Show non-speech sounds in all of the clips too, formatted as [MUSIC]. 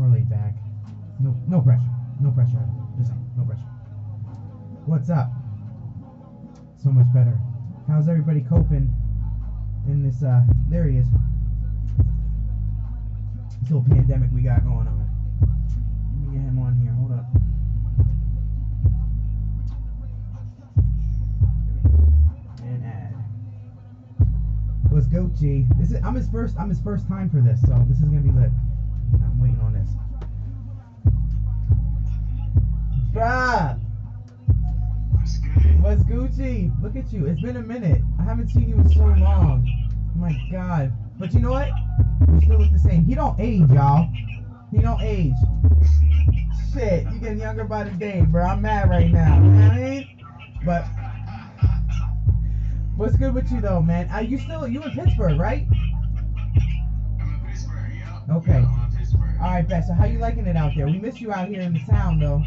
More laid back. No, no pressure. No pressure. Just saying, no pressure. What's up? So much better. How's everybody coping in this? Uh, there he is. This little pandemic we got going on. Let me get him on here. Hold up. And add. What's Gucci? This is I'm his first I'm his first time for this, so this is gonna be lit. I'm waiting on this. Bruh! What's Gucci? Look at you. It's been a minute. I haven't seen you in so long. Oh my god. But you know what? You still look the same. He don't age, y'all. He don't age. Shit, you getting younger by the day, bro. I'm mad right now. You know what I mean? But what's good with you though, man? Are you still you in Pittsburgh, right? Okay. All right, bet. So how you liking it out there? We miss you out here in the town, though.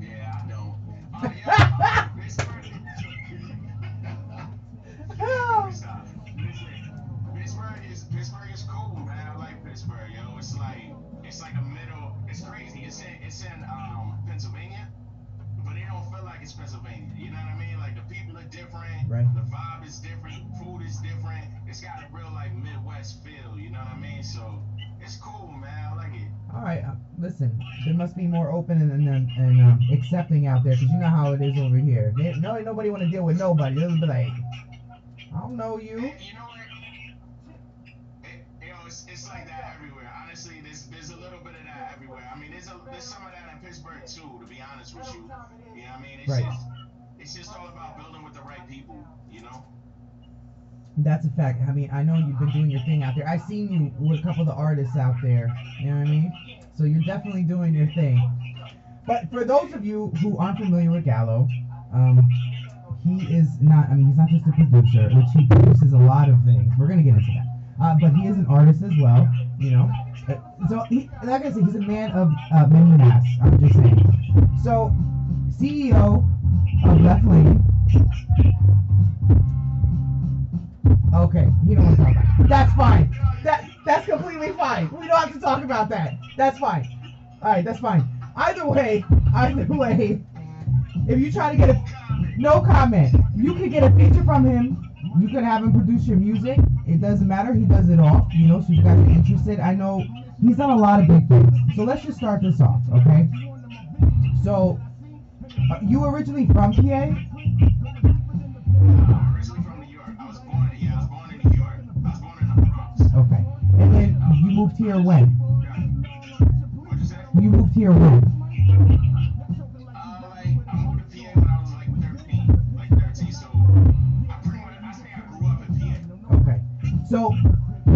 Yeah, I know. [LAUGHS] There must be more open and and, and um, accepting out there, cause you know how it is over here. They, no, nobody want to deal with nobody. They'll be like, I don't know you. You know what? It, you know, it's, it's like that everywhere. Honestly, there's there's a little bit of that everywhere. I mean, there's a there's some of that in Pittsburgh too. To be honest with you, you know what I mean? It's Right. just it's just all about building with the right people. You know? That's a fact. I mean, I know you've been doing your thing out there. I've seen you with a couple of the artists out there. You know what I mean? So you're definitely doing your thing. But for those of you who aren't familiar with Gallo, um, he is not. I mean, he's not just a producer, which he produces a lot of things. We're gonna get into that. Uh, but he is an artist as well. You know. Uh, So, he, like I said, he's a man of uh, many hats. I'm just saying. So, CEO of Left Lane. Okay, you don't want to talk about it. That's fine. That that's completely fine. We don't have to talk about that. That's fine. All right, that's fine. Either way, either way, if you try to get a no comment, you can get a feature from him. You can have him produce your music. it doesn't matter. He does it all. You know, so you guys are interested, I know he's done a lot of big things. So let's just start this off, okay? So, uh, you originally from PA? You moved here when? You? Moved here when? Like, I moved to PA when I was like 13, like 13, so I pretty much, I say I grew up in PA. Okay. So,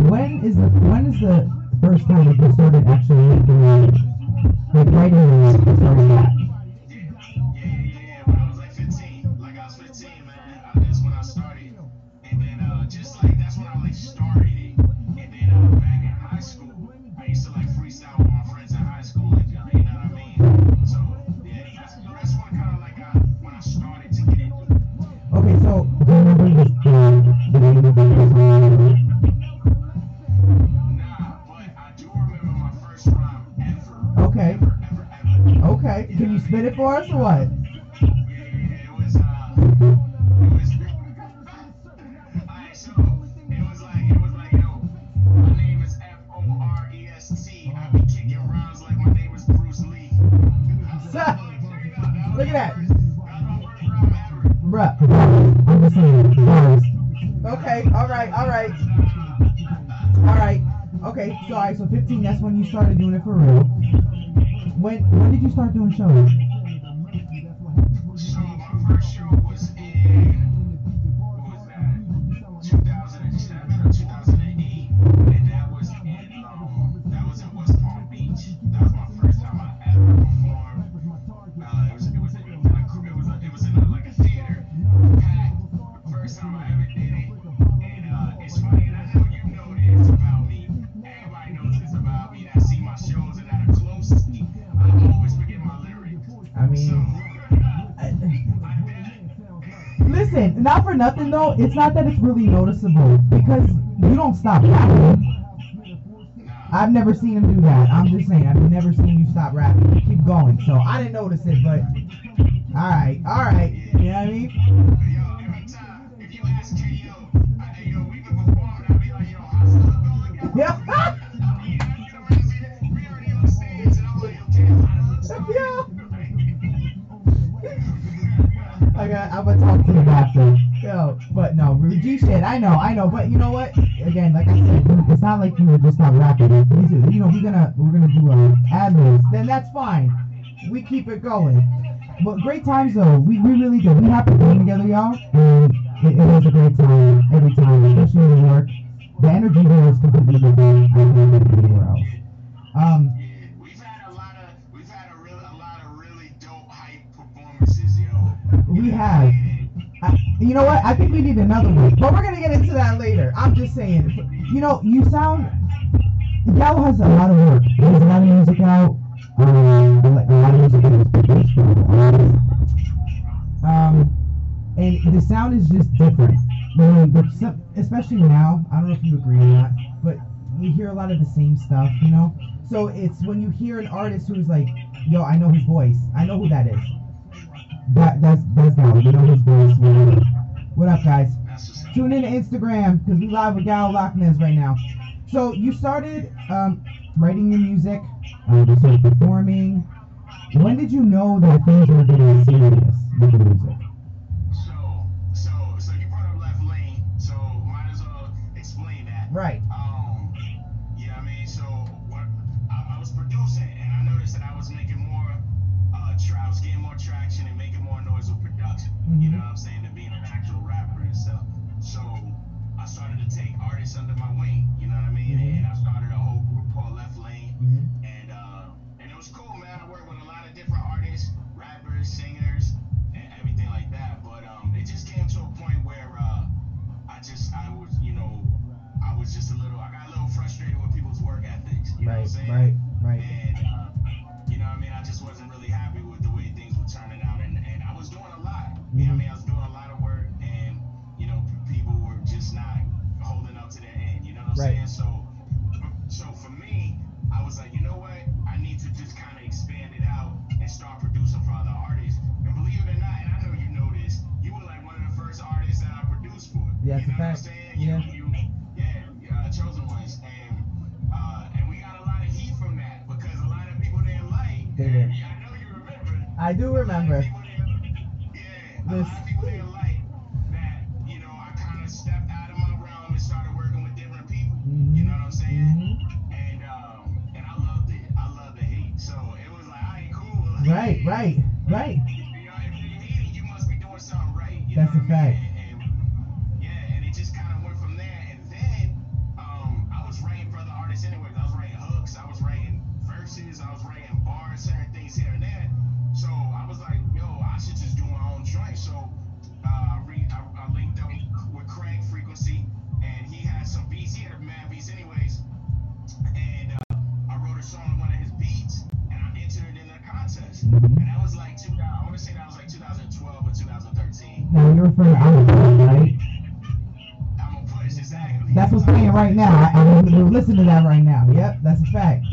when is the when is the first time that you started actually music? Like writing you started that? Okay. Okay, can you spit it for us or what? Uh, so alright, so 15, that's when you started doing it for real. When when did you start doing shows? Nothing though, it's not that it's really noticeable because you don't stop rapping. I've never seen him do that. I'm just saying, I've never seen you stop rapping. You keep going. So I didn't notice it, but alright, alright. You know what I mean? You? Yeah. [LAUGHS] Yeah, [LAUGHS] you. I got, I'm gonna talk to him after. Yo, but no, G shit. I know, I know. But you know what? Again, like I said, it's not like you would just not rapping. You know, we're gonna we're gonna do a ad libs. Then that's fine. We keep it going. But great times though. We, we really did. We happy being together, y'all. And it, it was a great time every time, especially in New York. The energy was completely different. I can't get it anywhere else. Um, we've had a lot of, we've had a real, a lot of really dope hype performances, yo. we have. I, you know what? I think we need another one, but we're gonna get into that later. I'm just saying. You know, you sound. Gallo has a lot of work. He has a lot of music out. Um, a lot of music produced. Um, and the sound is just different. You know, there's especially now. I don't know if you agree or not, but you hear a lot of the same stuff. You know, so it's when you hear an artist who's like, "Yo, I know his voice. I know who that is." That that's that's know his voice. Whatever. What up, guys? That's what's up. Tune in to Instagram because we live with Gallo Locknez right now. So you started um, writing your music, you started performing. When did you know that things were getting serious with the music? So, so, so you brought up left lane, so might as well explain that. Right. Do remember. 2013. Now you're referring to I'm a Push, right? That's what's playing right now. I, I'm gonna listen to that right now. Yep, that's a fact.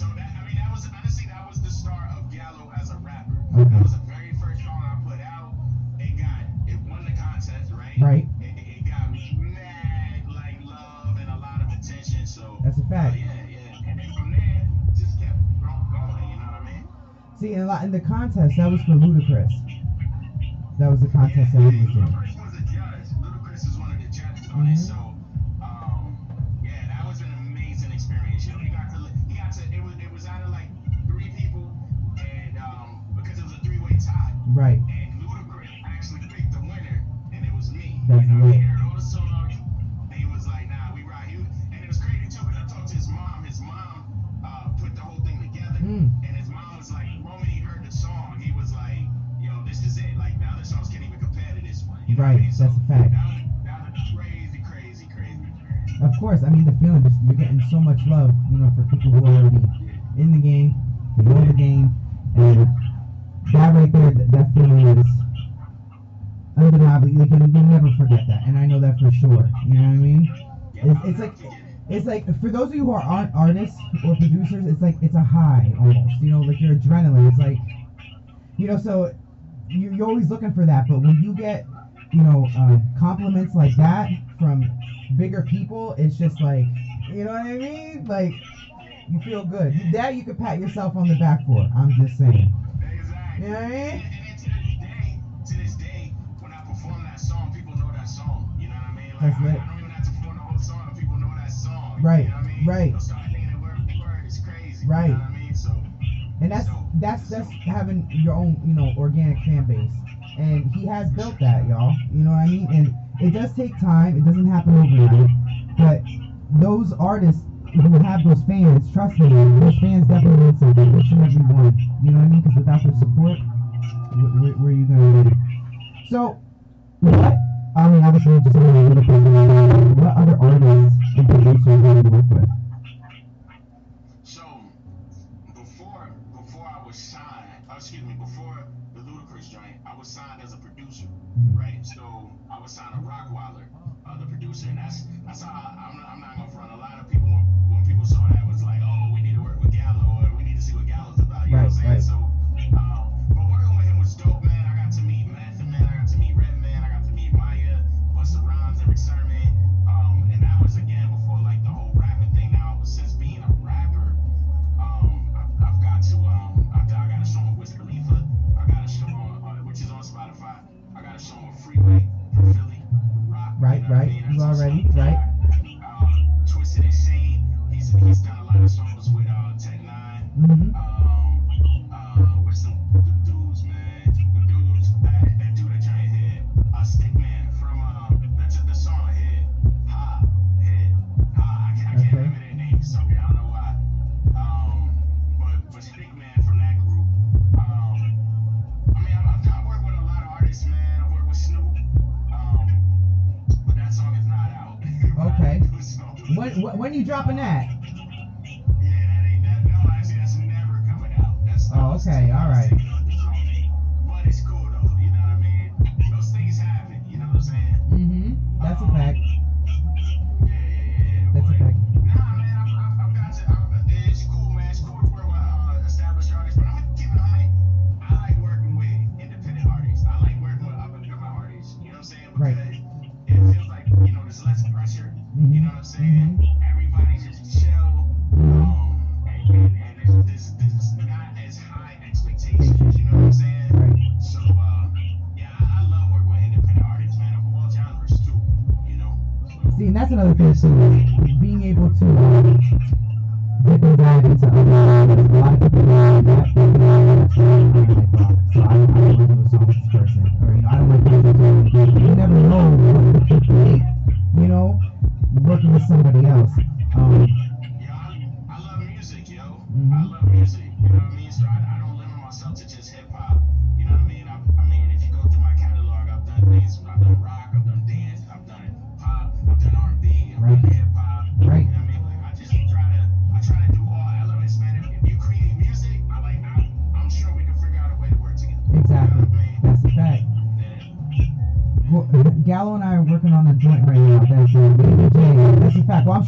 That I mean that was honestly that was the of Gallo as a rapper. That was the very first song I put out. It won the contest, right? Right. It, it got mad like love and a lot of attention. So That's a fact. yeah, yeah. And then from there, just kept going, going. You know what I mean? See, in the contest, that was for Ludacris. That was the contest that yeah, he was in. Was a judge. Was one of the judges on it. Mhm. So, course, I mean the feeling. Just you're getting so much love, you know, for people who are already in the game, who know the game, and that right there, that, that feeling is undeniably. Can you'll never forget that, and I know that for sure. You know what I mean? It's, it's like it's like for those of you who are art, artists or producers, it's like it's a high almost. You know, like your adrenaline. It's like you know, so you- you're always looking for that. But when you get you know um, compliments like that from bigger people, it's just like you know what I mean. Like you feel good. That you could pat yourself on the back for. I'm just saying. Exactly. You know what I mean? And, and to this day, to this day, when I perform that song, people know that song. You know what I mean? Like, That's I, lit. I don't even have to perform the whole song, people know that song. Right, You know I mean? right. They'll start thinking word for word. It's crazy. Right. You know I mean? So. And that's so, that's that's having your own, you know, organic fan base. And he has built that, y'all. You know what I mean? And it does take time. It doesn't happen overnight. But those artists who have those fans, trust me, those fans definitely mean something. Each and every one. You know what I mean? Because without their support, where, where are you gonna be? So, what? I mean, obviously, just a little bit. of What other artists and producers have you worked with? So before before I was signed, uh, excuse me, before the Ludacris joint, I was signed as a producer, right? So I was signed to Rockweiler, and that's that's how I, I'm, that's another thing too. Being able to uh, get those ideas out. A lot of people that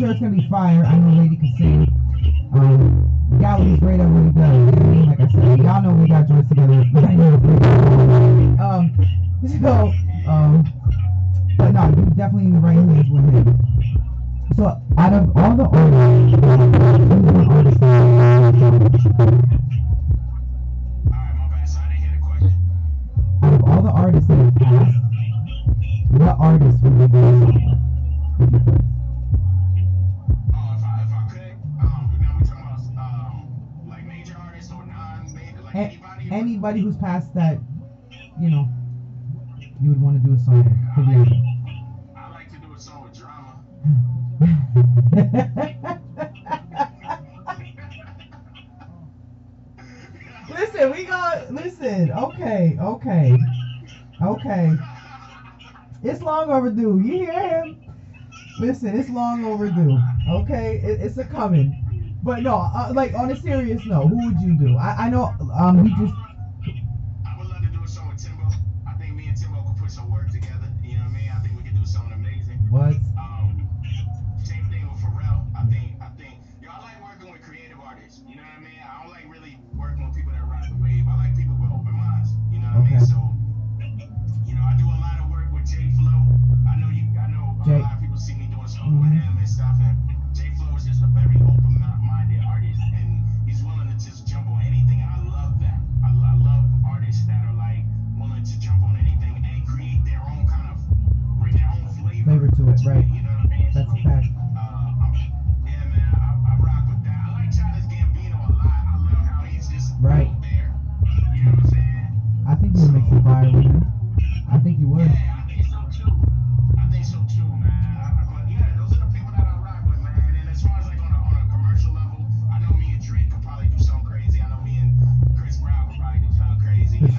sure it's gonna be fire. I know Lady can sing. Um, Galilee's great at what he does. Like I said, y'all know we got joints together. anybody who's past that, you know, you would want to do a song. Like I like to do a song with drama. listen, we got listen. Okay, okay, okay. It's long overdue. You hear him? Listen, it's long overdue. Okay, it, it's a coming. But no, uh, like on a serious note, who would you do? I, I know um, he just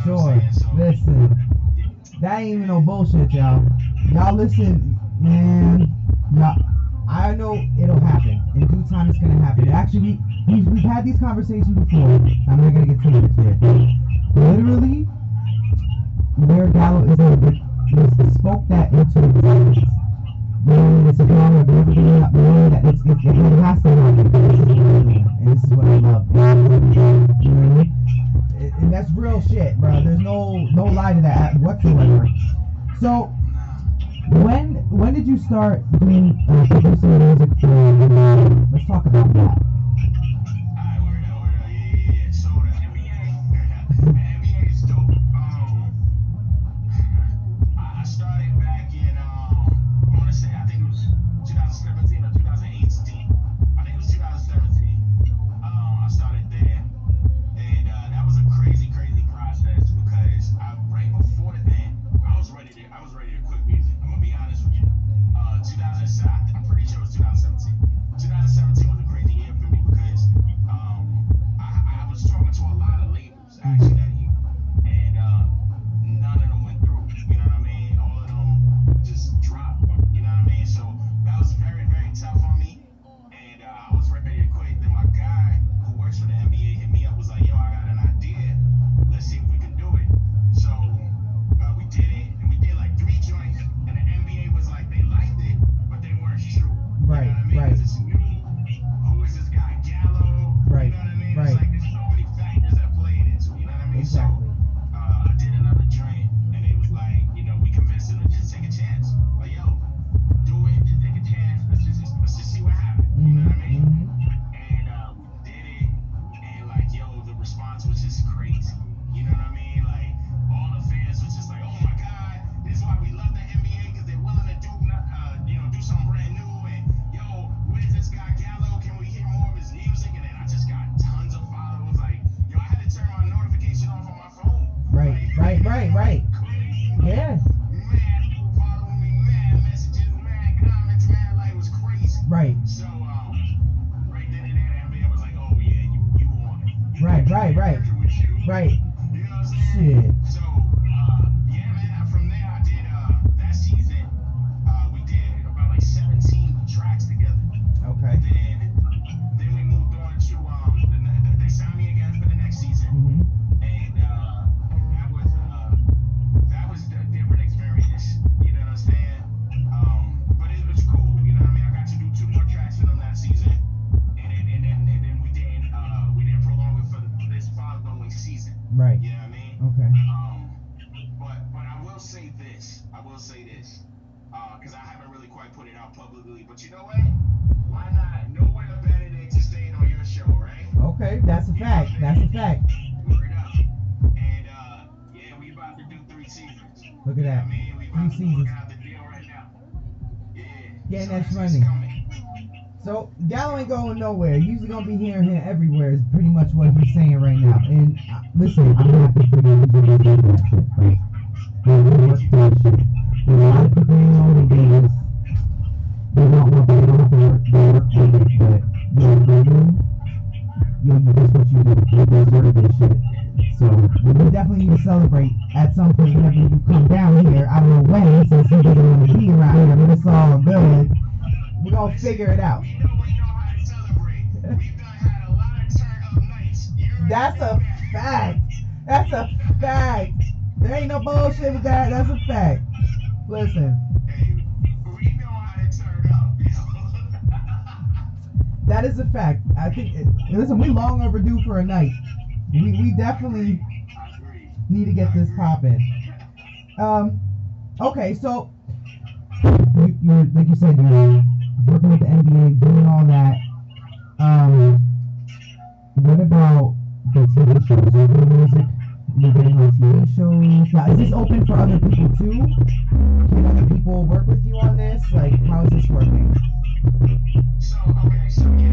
sure. Listen, that ain't even no bullshit, y'all. Y'all listen, man. Y'all, I know it'll happen. In due time, it's gonna happen. Actually, we, we've, we've had these conversations before. I'm not gonna get to it today. Literally, where Gallo is was spoke that into existence. Knowing it's a drama, but everything up, knowing that it's, it's, it has to happen. This is what I'm and this is what I love. You know what I mean? and that's real shit, bro. There's no no lie to that whatsoever. So, when when did you start doing uh, producing music for? Let's talk about that. Right. You know what I mean? Okay. Um, but but I will say this. I will say this. Uh because I haven't really quite put it out publicly. But you know what? Why not? Nowhere better than to staying on your show, right? Okay. That's a fact. That's a fact. And uh, yeah, we about to do three seasons. Look at that. I mean, Three to seasons. out the deal right now. Yeah. Getting so that it's- money. coming. So Gallo ain't going nowhere. Usually gonna be hearing him everywhere. Is pretty much what he's saying right now. And uh, listen, I'm happy for you. Gonna do that shit, right? They a lot of people ain't know they do this. They don't work. They don't have to work. They work for it, but yo, for you, yo, you just what you do. You deserve this shit. So we definitely need to celebrate at some point whenever you come down here. I don't know when, since you doesn't want to be around here, but it's all good. We're gonna figure it out. We know we know how to celebrate. We've done had a lot of turn up nights. That's a fact. That's a fact. There ain't no bullshit with that. That's a fact. Listen, Hey, we know how to turn up. [LAUGHS] that is a fact. I think. It, listen, we long overdue for a night. We we definitely need to get this popping. Um. Okay, so you, you're like you said, you're working with the NBA, doing all that. Um. What about the TV shows? You music? You're getting on TV shows. Now, is this open for other people too? Can other people work with you on this? Like, how is this working? So okay, so yeah,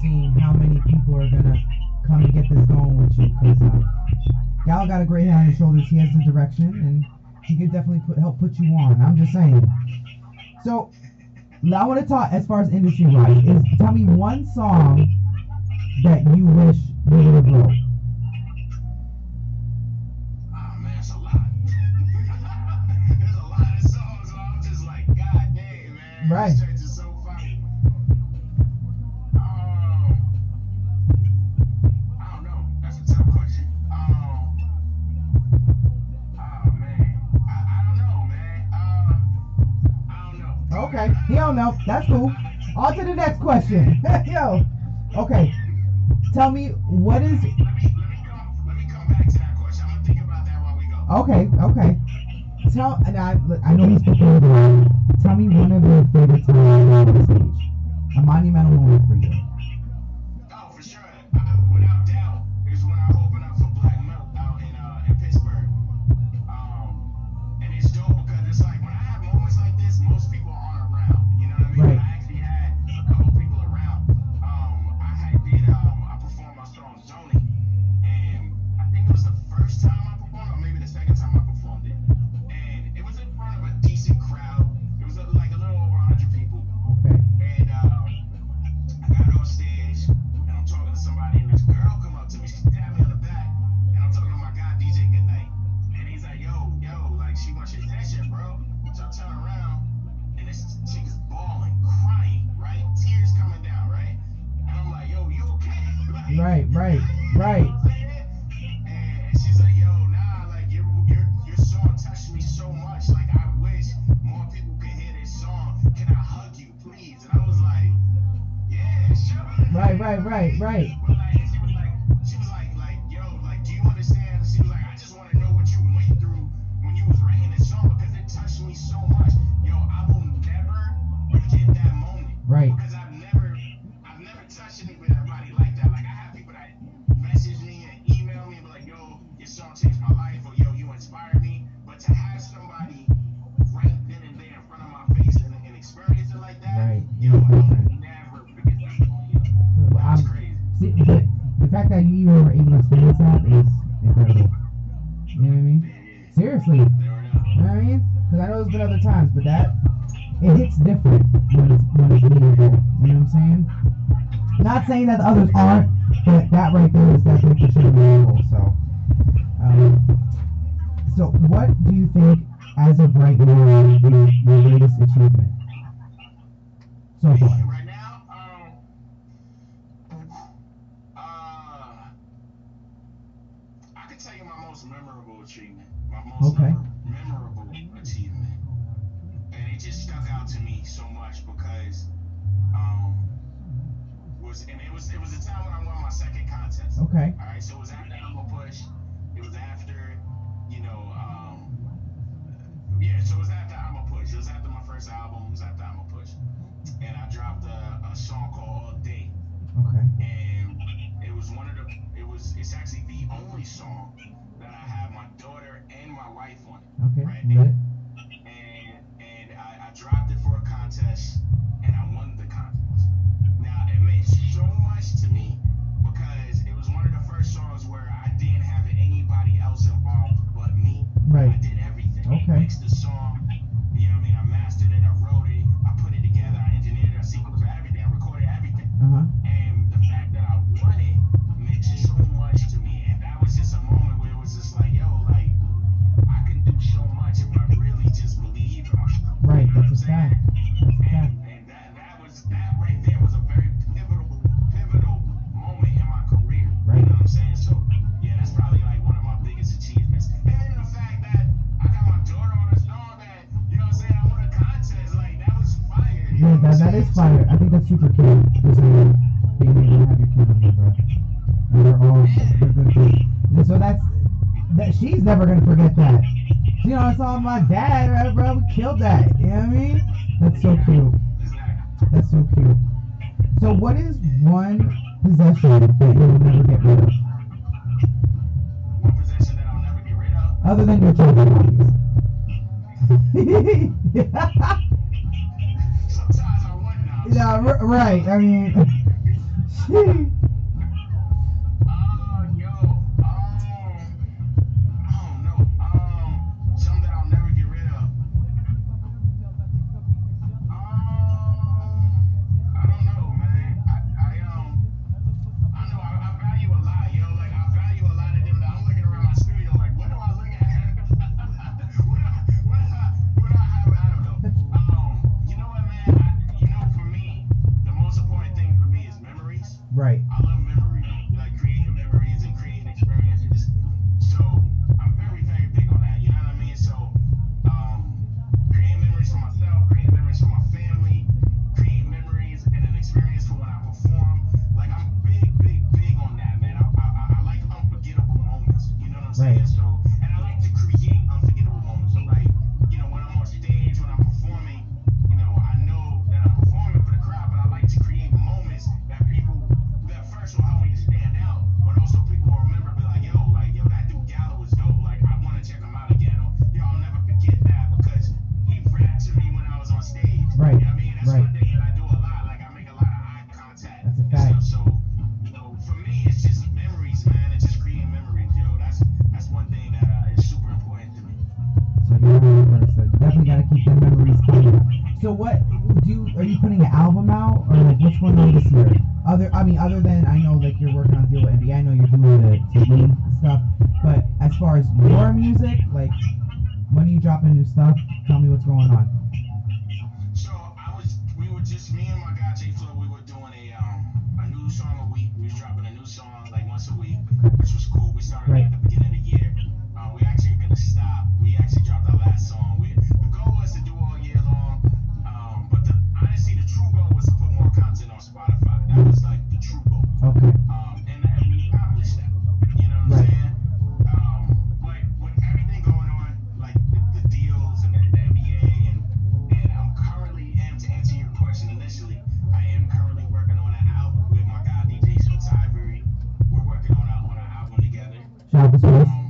seeing how many people are gonna come and get this going with you because uh, y'all got a great head on his shoulders. He has some direction, and he could definitely put, help put you on. I'm just saying. So I want to talk as far as industry wise. Is tell me one song that you wish you would have wrote. [LAUGHS] Right. Okay. He don't know. That's cool. On to the next question. [LAUGHS] Yo. Okay. Tell me what is. Let me, come, back to that question. I'm gonna think about that while we go. Okay. Okay. Tell and I look, I know he's performing. Tell me one of your favorite times on stage. A monumental moment for you. Oh, for sure. different, but it's me. You know what I'm saying? Not saying that the others aren't, but that right there is definitely considered level. So, um, so what do you think, as of right now, is your latest achievement so far? Right now, um, uh, I can tell you my most memorable achievement. My most okay. memorable Okay. All right, so super cool being able to have your kid remember. They're all they're good. So that's that. She's never gonna forget that. You know, I saw my dad, right, bro? We killed that. You know what I mean? That's so cute. That's so cute. So, what is one possession that you'll never get rid of? Other than your children. [LAUGHS] Yeah, right. I mean, [LAUGHS] saying. dropping new stuff? Tell me what's going on. So I was, we were just me and my guy Jay Flow. We were doing a um, a new song a week. We was dropping a new song like once a week. job as well.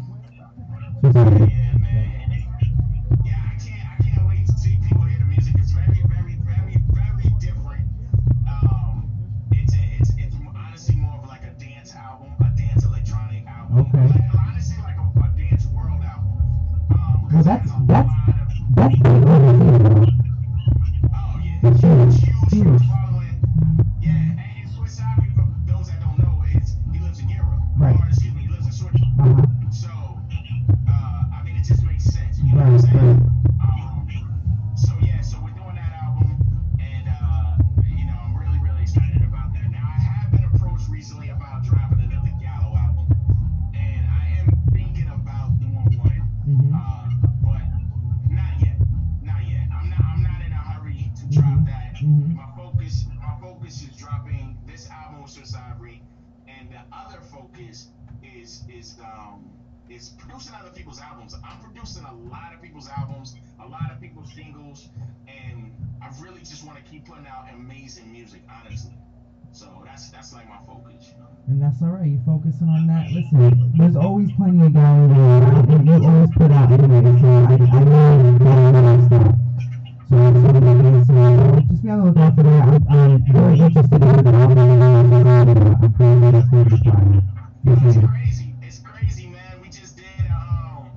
It's crazy. It's crazy, man. We just did uh, um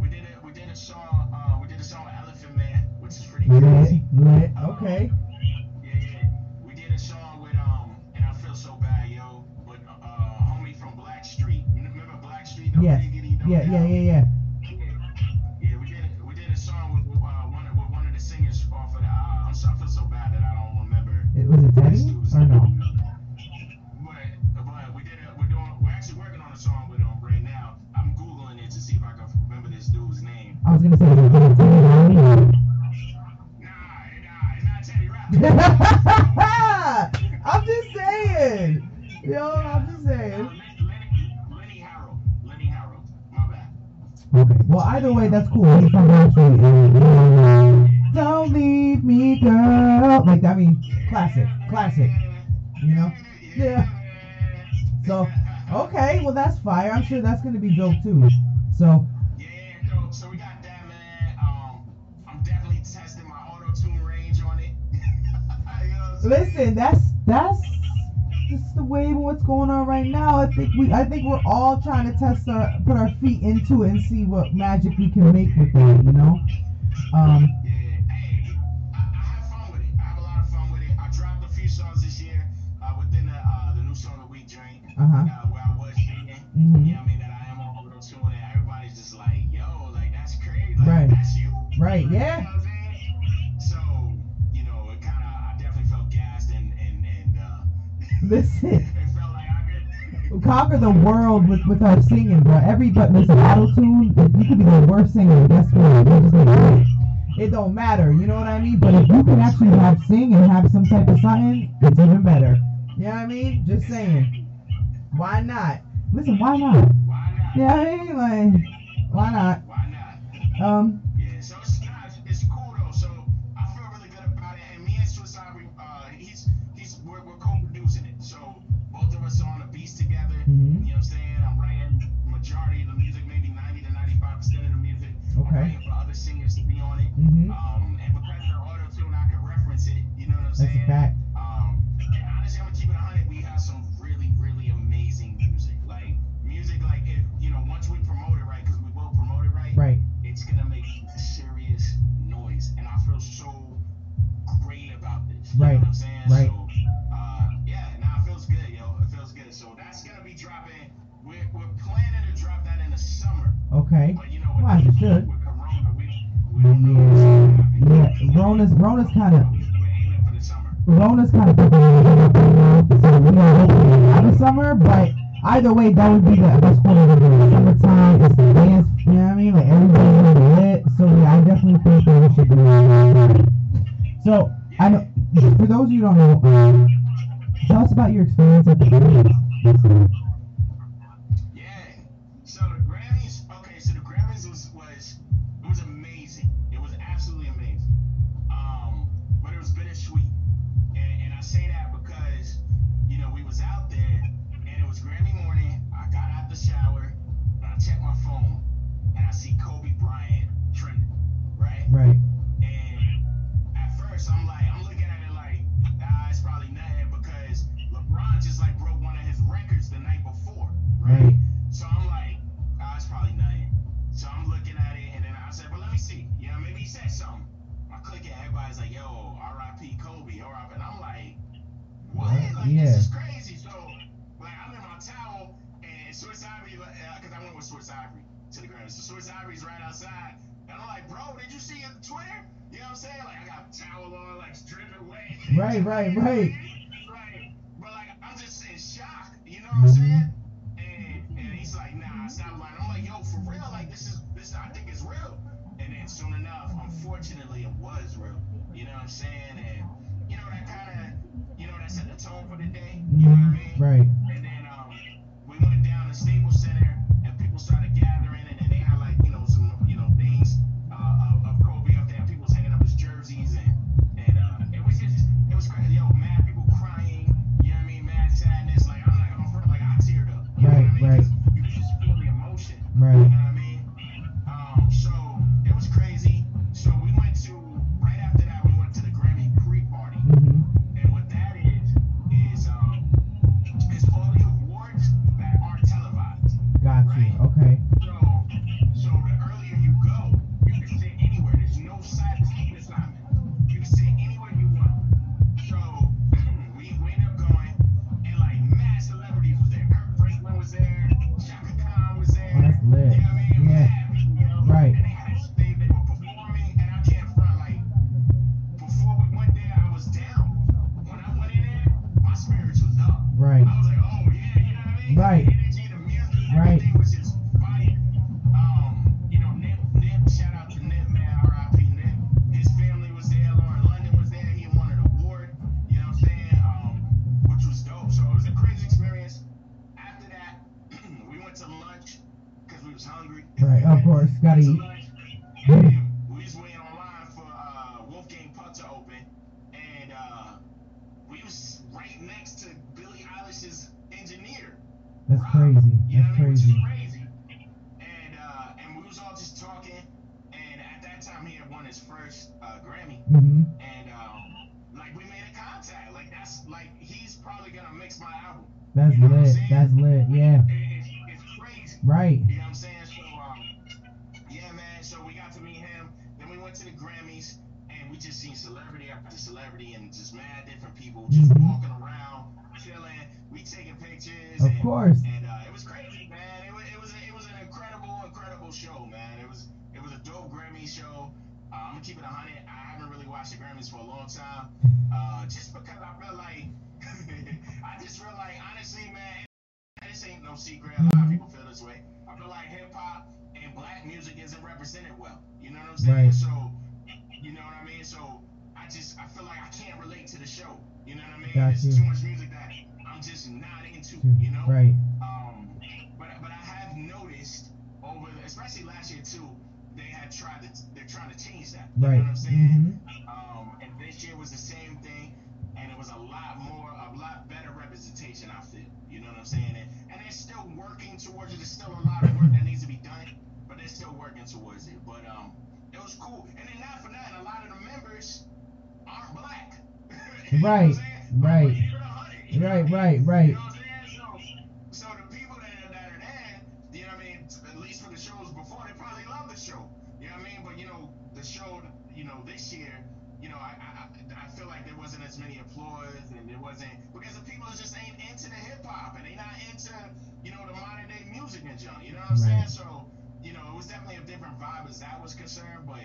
we did a we did a song uh, we did a song with Elephant Man, which is pretty lit, crazy. Lit. Um, okay. Um, yeah, yeah. We did a song with um and I feel so bad, yo, but uh, uh homie from Blackstreet. You remember Blackstreet? No yes. Diggity, no yeah, yeah, yeah, yeah, yeah. Yeah, we did we did a song with, uh, with one of the singers off of uh, I'm so, I so bad that I don't remember. It was it Daddy? Well, either way, that's cool. He's from Don't leave me, girl. Like I mean, classic, classic. You know? Yeah. So, okay. Well, that's fire. I'm sure that's gonna be dope too. So, Yeah. So we got that, man. Um, I'm definitely testing my auto tune range on it. [LAUGHS] you know what I'm saying? listen, that's that's just the wave of what's going on right now. I think we, I think we're all trying to test our, put our feet into it and see what magic we can make with it. You know? Um. Yeah. Hey, I, I have fun with it. I have a lot of fun with it. I dropped a few songs this year uh, within the uh, the new song of the week joint. Uh-huh. Uh, where I was singing. Mhm. You know? That I am on auto tune and everybody's just like, yo, like that's crazy. Right. That's you. Right, yeah. Listen. conquer the world with, with our singing, bro. Every but listen, auto tune, you could be the worst singer. Guess what? Just it. It don't matter, you know what I mean? But if you can actually have sing and have some type of something, it's even better. You know what I mean? Just saying. Why not? Listen, why not? Why not? Yeah, I mean, like, why not? Why not? Um, Mhm. You know what I'm saying? I'm writing majority of the music, maybe 90 to 95 percent of the music. I'm Okay. writing for other singers to be on it. Mhm. Um, and because they're auto tune, I can reference it. You know what I'm that's saying? a fact. Okay. but you know, with, Well, should. don't. Yeah. Rona's Rona's kind of. Rona's kind of out of summer, but either way, that would be the best quarter of the summertime. It's the dance, you know what I mean? Like everybody's lit. So yeah, I definitely think that we should do. So I know for those of you who don't know, um, tell us about your experience at the say that because, you know, we was out there and it was Grammy morning. I got out the shower and I checked my phone and I see Kobe Bryant trending, right? Right. And at first, I'm like, I'm what? Like, Yeah. this is crazy. So, like, I'm in my towel, and Swiss Ivory, because uh, I went with Swiss Ivory to the Grammys. So Swiss Ivory's right outside, and I'm like, bro, did you see it on Twitter? You know what I'm saying? Like, I got a towel on, like, dripping wet. Right, right, right. Right. But, like, I'm just in shock. You know what I'm saying? And, and he's like, nah, stop lying. I'm like, yo, for real? Like, this is, this, I think it's real. And then soon enough, unfortunately, it was real. You know what I'm saying? And, you know, that kind of, you know, that set the tone for the day. You know what I mean? Right. Crazy. You know That's I mean? Crazy. crazy. And uh, and we was all just talking, and at that time he had won his first uh, Grammy, hmm and um, like we made a contact. Like that's like he's probably gonna mix my album. That's You know lit. That's lit. Yeah. It, it's, crazy. Right. You know what I'm saying? So, um, yeah, man. So we got to meet him. Then we went to the Grammys, and we just seen celebrity after celebrity, and just mad different people just Mhm. walking around, chilling. We taking pictures. Of and, course. And uh, it was crazy, man. It was it was it was an incredible, incredible show, man. It was it was a dope Grammy show. Uh, I'm gonna keep it 100. I haven't really watched the Grammys for a long time, uh, just because I feel like [LAUGHS] I just feel like honestly, man. This ain't no secret. A lot of people feel this way. I feel like hip hop and black music isn't represented well. You know what I'm saying? Right. So, you know what I mean? So, just I feel like I can't relate to the show. You know what I mean? Got There's you. too much music that I'm just not into. You know? Right. Um, but but I have noticed over, the, especially last year too, they had tried to they're trying to change that. You Right. know what I'm saying? Mhm. Um, and this year was the same thing, and it was a lot more, a lot better representation. I feel. You know what I'm saying? And, and they're still working towards it. There's still a lot of work that needs to be done, but they're still working towards it. But um, it was cool. And then not for nothing, a lot of the members aren't black. You know what I'm Right, right. Like, keep it 100, you know Right, right, right. You know? So, so the people that are, that are there, you know what I mean, at least for the shows before, they probably love the show. You know what I mean? But you know, the show, you know, this year, you know, I I, I- feel like there wasn't as many applause and there wasn't because the people just ain't into the hip hop and they not into, you know, the modern day music and junk. You know what I'm saying? So, you know, it was definitely a different vibe as that was concerned, but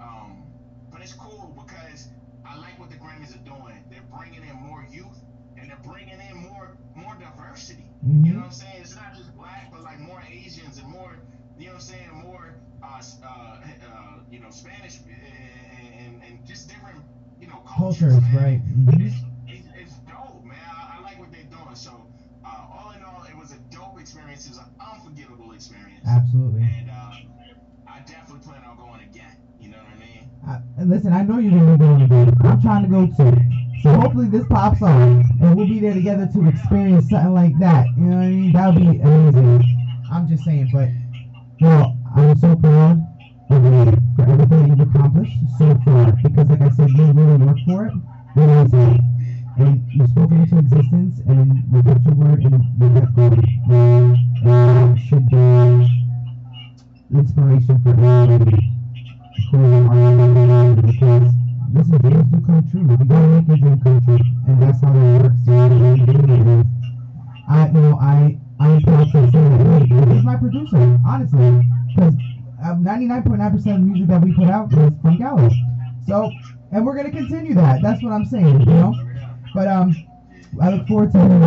um, but it's cool because I like what the Grammys are doing. They're bringing in more youth and they're bringing in more more diversity. Mhm. You know what I'm saying? It's not just black, but like more Asians and more, you know what I'm saying? More, uh, uh, uh, you know, Spanish and, and, and just different, you know, cultures. Cultures, right. Mhm. It's, it's, it's dope, man. I, I like what they're doing. So, uh, all in all, it was a dope experience. It was an unforgettable experience. Absolutely. And uh, I definitely plan on going again. You I listen, I know you're gonna going again. I'm trying to go too. So hopefully this pops on, and we'll be there together to experience something like that. You know what I mean? That would be amazing. I'm just saying, but you know, I'm so proud of you for everything you've accomplished so far. Because, like I said, you really worked for it. You know what And you spoke into existence, and you kept your word, and you kept going. And should be inspiration for everybody because listen, dreams do come true. You gotta make your dream come true, and that's how it works. You know, I, I, I'm proud to say that he's my producer, honestly, because 99.9% of music that we put out is from Gallo. So, and we're gonna continue that. That's what I'm saying, you know. But um, I look forward to hearing.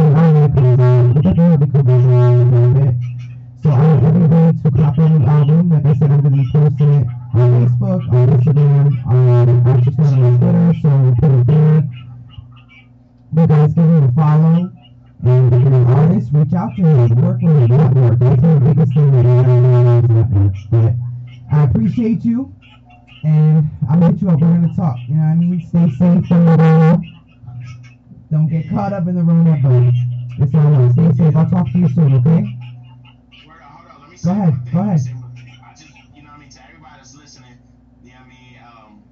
So I everybody to copy the album. Like I said, I'm gonna be posting it Um, on Facebook, on Instagram, on it's on Twitter, so we'll put it there. You guys give him a follow. And if you're an artist, reach out to him, work with him, network. That's the biggest thing that I know is network. But I appreciate you, and I'm hit you up. We're gonna talk. You know what I mean? Stay safe from the Rona. Don't get caught up in the Rona, but it's all right. Stay safe. I'll talk to you soon. Okay? Word, hold on, let me Go ahead, go ahead. say one thing. I just, you know what I mean, to everybody that's listening, you know what I mean, um,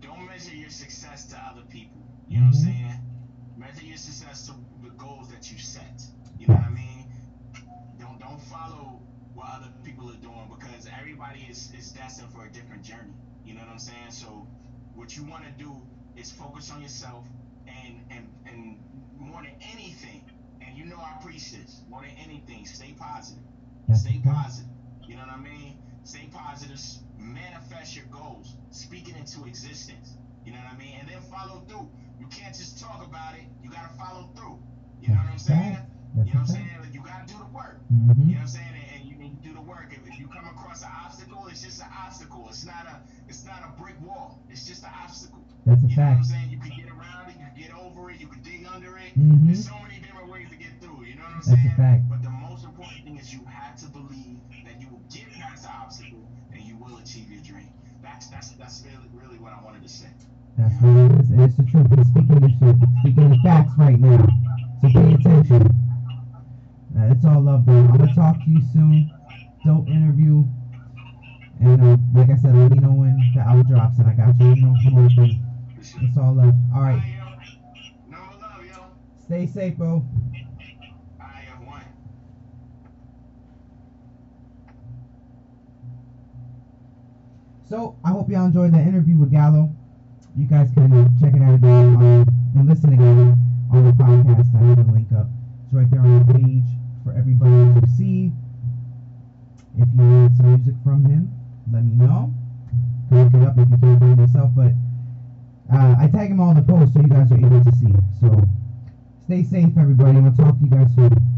don't measure your success to other people. You know what I'm Mhm. saying? Measure your success to the goals that you set. You know what I mean? Don't don't follow what other people are doing because everybody is, is destined for a different journey. You know what I'm saying? So what you want to do is focus on yourself and and and more than anything, and you know I preach this, more than anything, stay positive. Stay positive. You know what I mean? Stay positive. Manifest your goals. Speak it into existence. You know what I mean? And then follow through. You can't just talk about it. You gotta follow through. You know what I'm saying? You know what I'm saying? Like, you gotta do the work. Mm-hmm. You know what I'm saying? And, and you need to do the work. If, if you come across an obstacle, it's just an obstacle. It's not a it's not a brick wall. It's just an obstacle. That's a You know what I'm fact. saying? You can get around it, you can get over it, you can dig under it. Mm-hmm. There's so many different ways to get through. You know what I'm That's a fact. But the most important thing is you have to believe that you will get past the obstacle and you will achieve your dream. That's that's that's really, really what I wanted to say. That's what it is, and it's the truth. He's speaking the truth, speaking the facts right now. So pay attention. Uh, it's all love, though. I'm gonna talk to you soon. Dope interview. And uh, like I said, let me know when the album drops, and I got you. Know. It's all love. All right, stay safe, bro. So I hope y'all enjoyed that interview with Gallo. You guys can uh, check it out again on, and listen again on the podcast. I have the link up. It's right there on the page for everybody to see. If you need some music from him, let me know. Can look it up if you can't find it yourself. But uh, I tag him in the post so you guys are able to see. So stay safe, everybody. I'll talk to you guys soon.